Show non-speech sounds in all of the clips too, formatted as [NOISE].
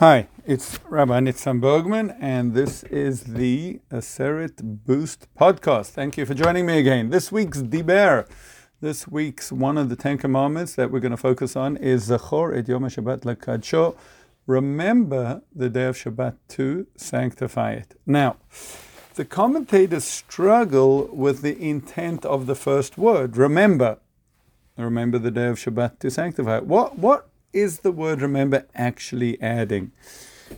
Hi, it's Rabbi Nitzan Bergman, and this is the Aseret Boost podcast. Thank you for joining me again. This week's Diber, this week's one of the Ten Commandments that we're going to focus on is Zachor et Yom HaShabbat lekadsho. Remember the day of Shabbat to sanctify it. Now, the commentators struggle with the intent of the first word. Remember, remember the day of Shabbat to sanctify it. What what is the word remember actually adding?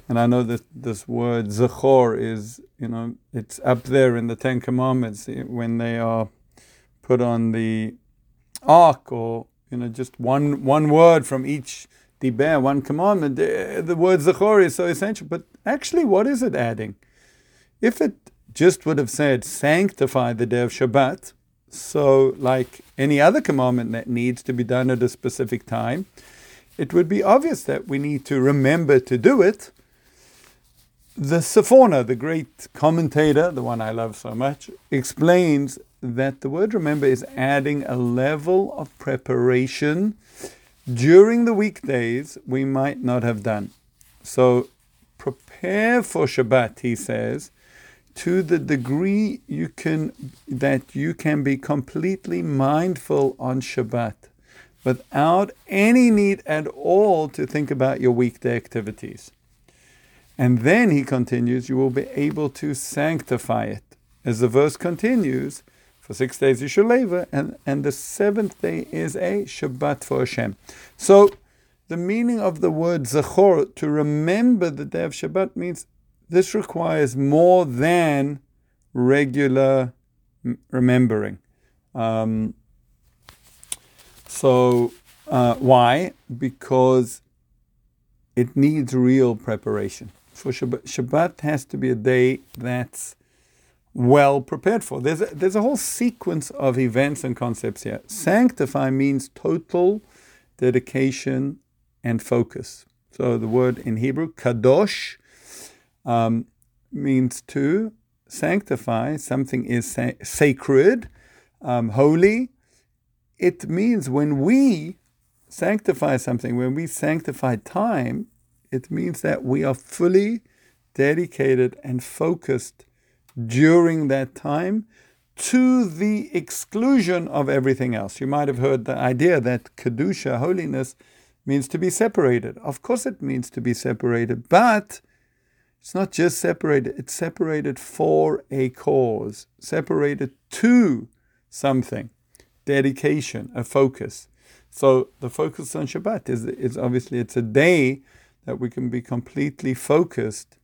And I know that this word zachor is, you know, it's up there in the Ten Commandments eh, when they are put on the ark or, you know, just one one word from each diber, one commandment. The word zachor is so essential. But actually, what is it adding? If it just would have said sanctify the day of Shabbat, so like any other commandment that needs to be done at a specific time, it would be obvious that we need to remember to do it. The Sforno, the great commentator, the one I love so much, explains that the word remember is adding a level of preparation during the weekdays we might not have done. So prepare for Shabbat, he says, to the degree you can that you can be completely mindful on Shabbat without any need at all to think about your weekday activities. And then he continues, you will be able to sanctify it. As the verse continues, for six days you shall labor, and, and the seventh day is a Shabbat for Hashem. So the meaning of the word Zachor, to remember the day of Shabbat, means this requires more than regular remembering. Um, so, uh, why? Because it needs real preparation. For Shabbat, Shabbat has to be a day that's well prepared for. There's a, there's a whole sequence of events and concepts here. Sanctify means total dedication and focus. So the word in Hebrew, kadosh, um, means to sanctify. Something is sa- sacred, um, holy, it means when we sanctify something, when we sanctify time, it means that we are fully dedicated and focused during that time to the exclusion of everything else. You might have heard the idea that Kedusha, holiness, means to be separated. Of course, it means to be separated, but it's not just separated, it's separated for a cause, separated to something dedication, a focus. So the focus on Shabbat is, is obviously it's a day that we can be completely focused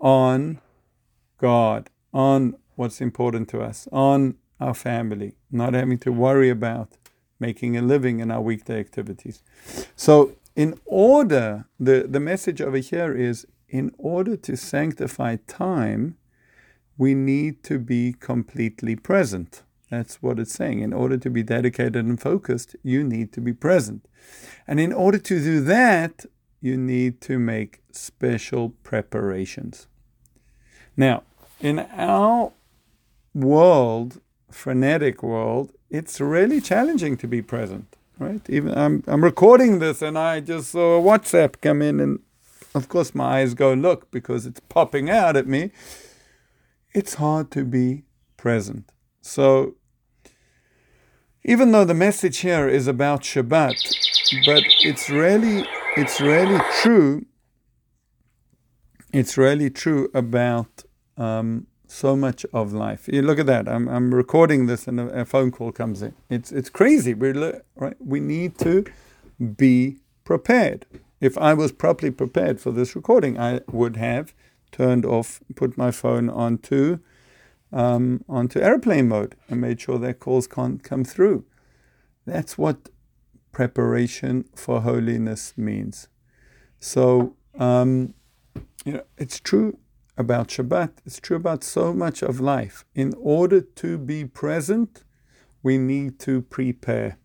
on God, on what's important to us, on our family, not having to worry about making a living in our weekday activities. So in order, the, the message over here is in order to sanctify time, we need to be completely present. That's what it's saying. In order to be dedicated and focused, you need to be present. And in order to do that, you need to make special preparations. Now, in our world, frenetic world, it's really challenging to be present, right? Even I'm, I'm recording this and I just saw a WhatsApp come in and of course my eyes go look because it's popping out at me. It's hard to be present. So, even though the message here is about Shabbat, but it's really, it's really true. It's really true about um, so much of life. You look at that. I'm, I'm recording this, and a, a phone call comes in. It's it's crazy. We right. We need to be prepared. If I was properly prepared for this recording, I would have turned off, put my phone on to um, onto airplane mode and made sure their calls can't come through. That's what preparation for holiness means. So, um, you know, it's true about Shabbat, it's true about so much of life. In order to be present, we need to prepare.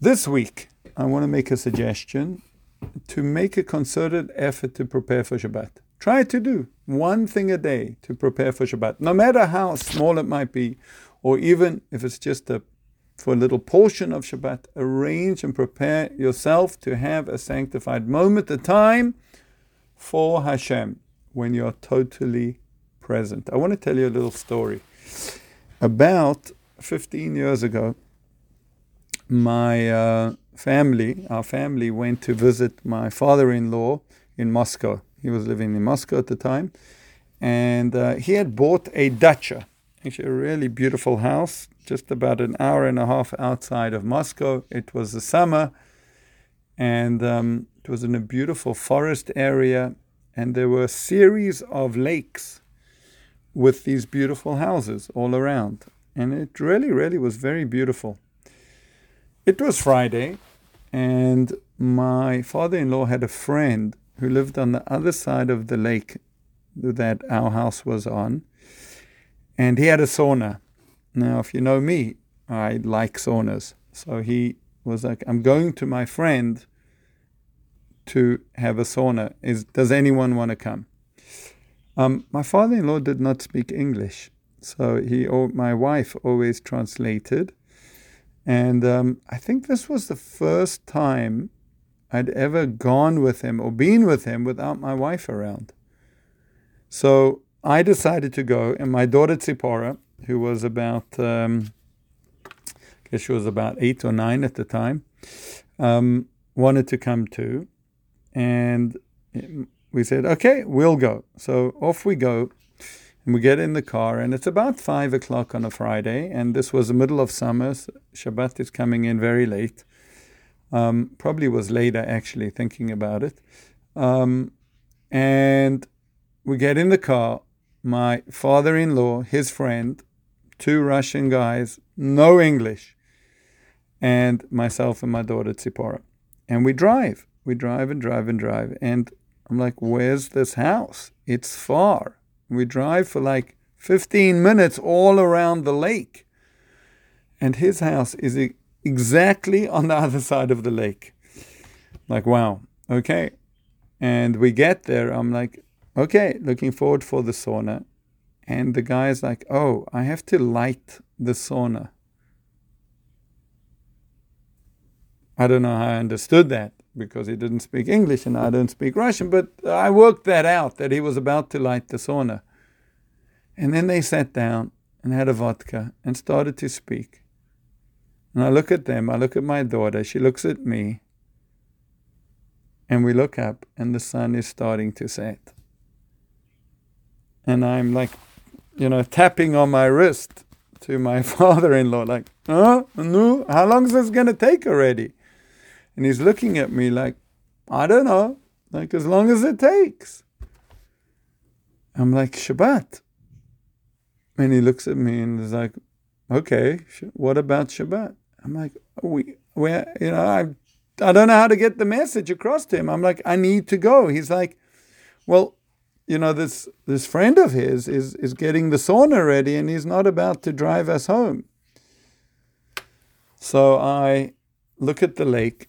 This week, I want to make a suggestion to make a concerted effort to prepare for Shabbat. Try to do one thing a day to prepare for Shabbat, no matter how small it might be, or even if it's just a for a little portion of Shabbat, arrange and prepare yourself to have a sanctified moment, a time for Hashem when you're totally present. I want to tell you a little story. About 15 years ago, my uh, family, our family, went to visit my father in law in Moscow. He was living in Moscow at the time. And uh, he had bought a dacha, actually a really beautiful house, just about an hour and a half outside of Moscow. It was the summer, and um, it was in a beautiful forest area. And there were a series of lakes with these beautiful houses all around. And it really, really was very beautiful. It was Friday, and my father in law had a friend who lived on the other side of the lake that our house was on. And he had a sauna. Now, if you know me, I like saunas. So he was like, I'm going to my friend to have a sauna. Is does anyone want to come? Um, my father-in-law did not speak English, so he my wife always translated. And um, I think this was the first time I'd ever gone with him or been with him without my wife around. So I decided to go, and my daughter Tzipora, who was about, um, I guess she was about eight or nine at the time, um, wanted to come too. And we said, okay, we'll go. So off we go. And we get in the car, and it's about five o'clock on a Friday, and this was the middle of summer. Shabbat is coming in very late. Um, probably was later, actually, thinking about it. Um, and we get in the car. My father in law, his friend, two Russian guys, no English, and myself and my daughter Tzipora. And we drive. We drive and drive and drive. And I'm like, where's this house? It's far. We drive for like 15 minutes all around the lake. And his house is exactly on the [LAUGHS] other side of the lake. Like, wow, okay. And we get there. I'm like, okay, looking forward for the sauna. And the guy is like, oh, I have to light the sauna. I don't know how I understood that because he didn't speak English and I don't speak Russian, but I worked that out that he was about to light the sauna. And then they sat down and had a vodka and started to speak. And I look at them, I look at my daughter, she looks at me, and we look up and the sun is starting to set. And I'm like, you know, tapping on my wrist to my [LAUGHS] father in law, like, oh, no, how long is this going to take already? And he's looking at me like, I don't know, like as long as it takes. I'm like, Shabbat. And he looks at me and is like, okay, what about Shabbat? I'm like, oh, we, we, you know, I, I don't know how to get the message across to him. I'm like, I need to go. He's like, well, you know, this this friend of his is is getting the sauna ready, and he's not about to drive us home. So I look at the lake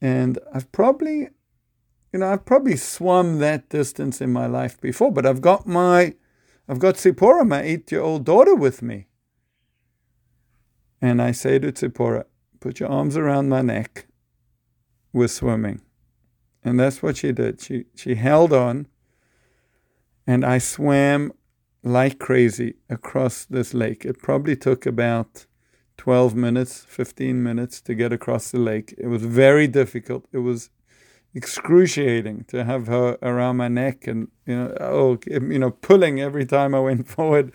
and I've probably, you know, I've probably swum that distance in my life before, but I've got my, I've got Tzipora, my eight-year-old daughter, with me. And I say to Tzipora, put your arms around my neck. We're swimming. And that's what she did. She she held on and I swam like crazy across this lake. It probably took about 12 minutes, 15 minutes to get across the lake. It was very difficult. It was excruciating to have her around my neck and you know oh you know pulling every time I went [LAUGHS] forward.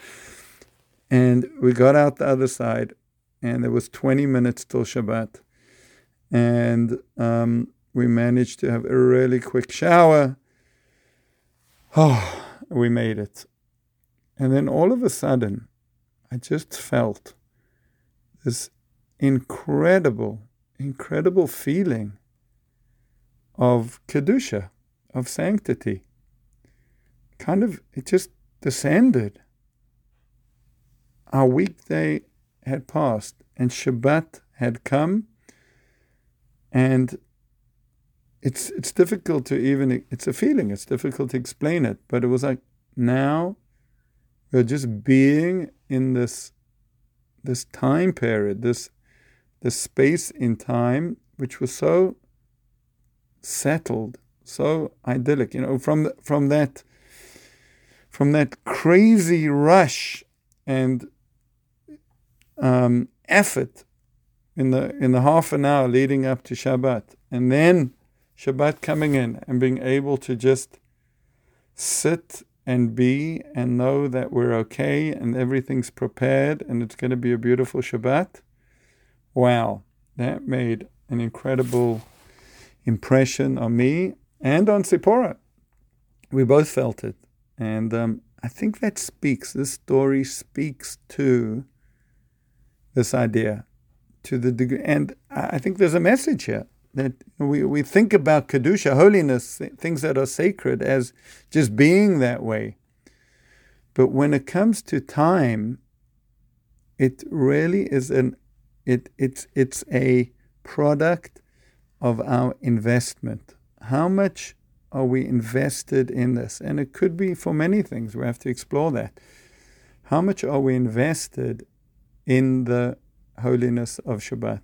And we got out the other side, and there was 20 minutes till Shabbat, and um, we managed to have a really quick shower. Oh, we made it, and then all of a sudden, I just felt this incredible, incredible feeling of Kedusha, of sanctity. Kind of, it just descended. Our weekday had passed and Shabbat had come, and it's it's difficult to even it's a feeling it's difficult to explain it but it was like now we're just being in this this time period, this this space in time, which was so settled, so idyllic. You know, from the, from that from that crazy rush and um, effort in the in the half an hour leading up to Shabbat, and then Shabbat coming in and being able to just sit and be and know that we're okay and everything's prepared and it's going to be a beautiful Shabbat. Wow, that made an incredible impression on me and on Tzipora. We both felt it. And um, I think that speaks, this story speaks to this idea, to the degree. And I think there's a message here that we, we think about Kedusha, holiness, things that are sacred, as just being that way. But when it comes to time, it really is an it it's it's a product of our investment. How much are we invested in this? And it could be for many things. We have to explore that. How much are we invested in the holiness of Shabbat?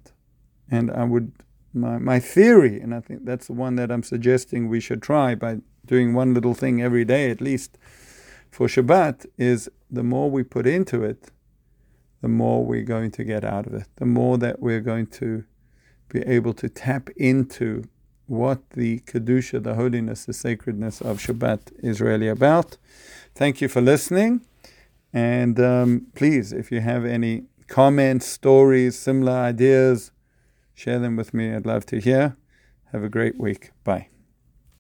And I would, my, my theory, and I think that's the one that I'm suggesting we should try by doing one little thing every day at least for Shabbat, is the more we put into it, the more we're going to get out of it, the more that we're going to be able to tap into what the Kedusha, the holiness, the sacredness of Shabbat is really about. Thank you for listening. And um, please, if you have any comments, stories, similar ideas, share them with me. I'd love to hear. Have a great week. Bye.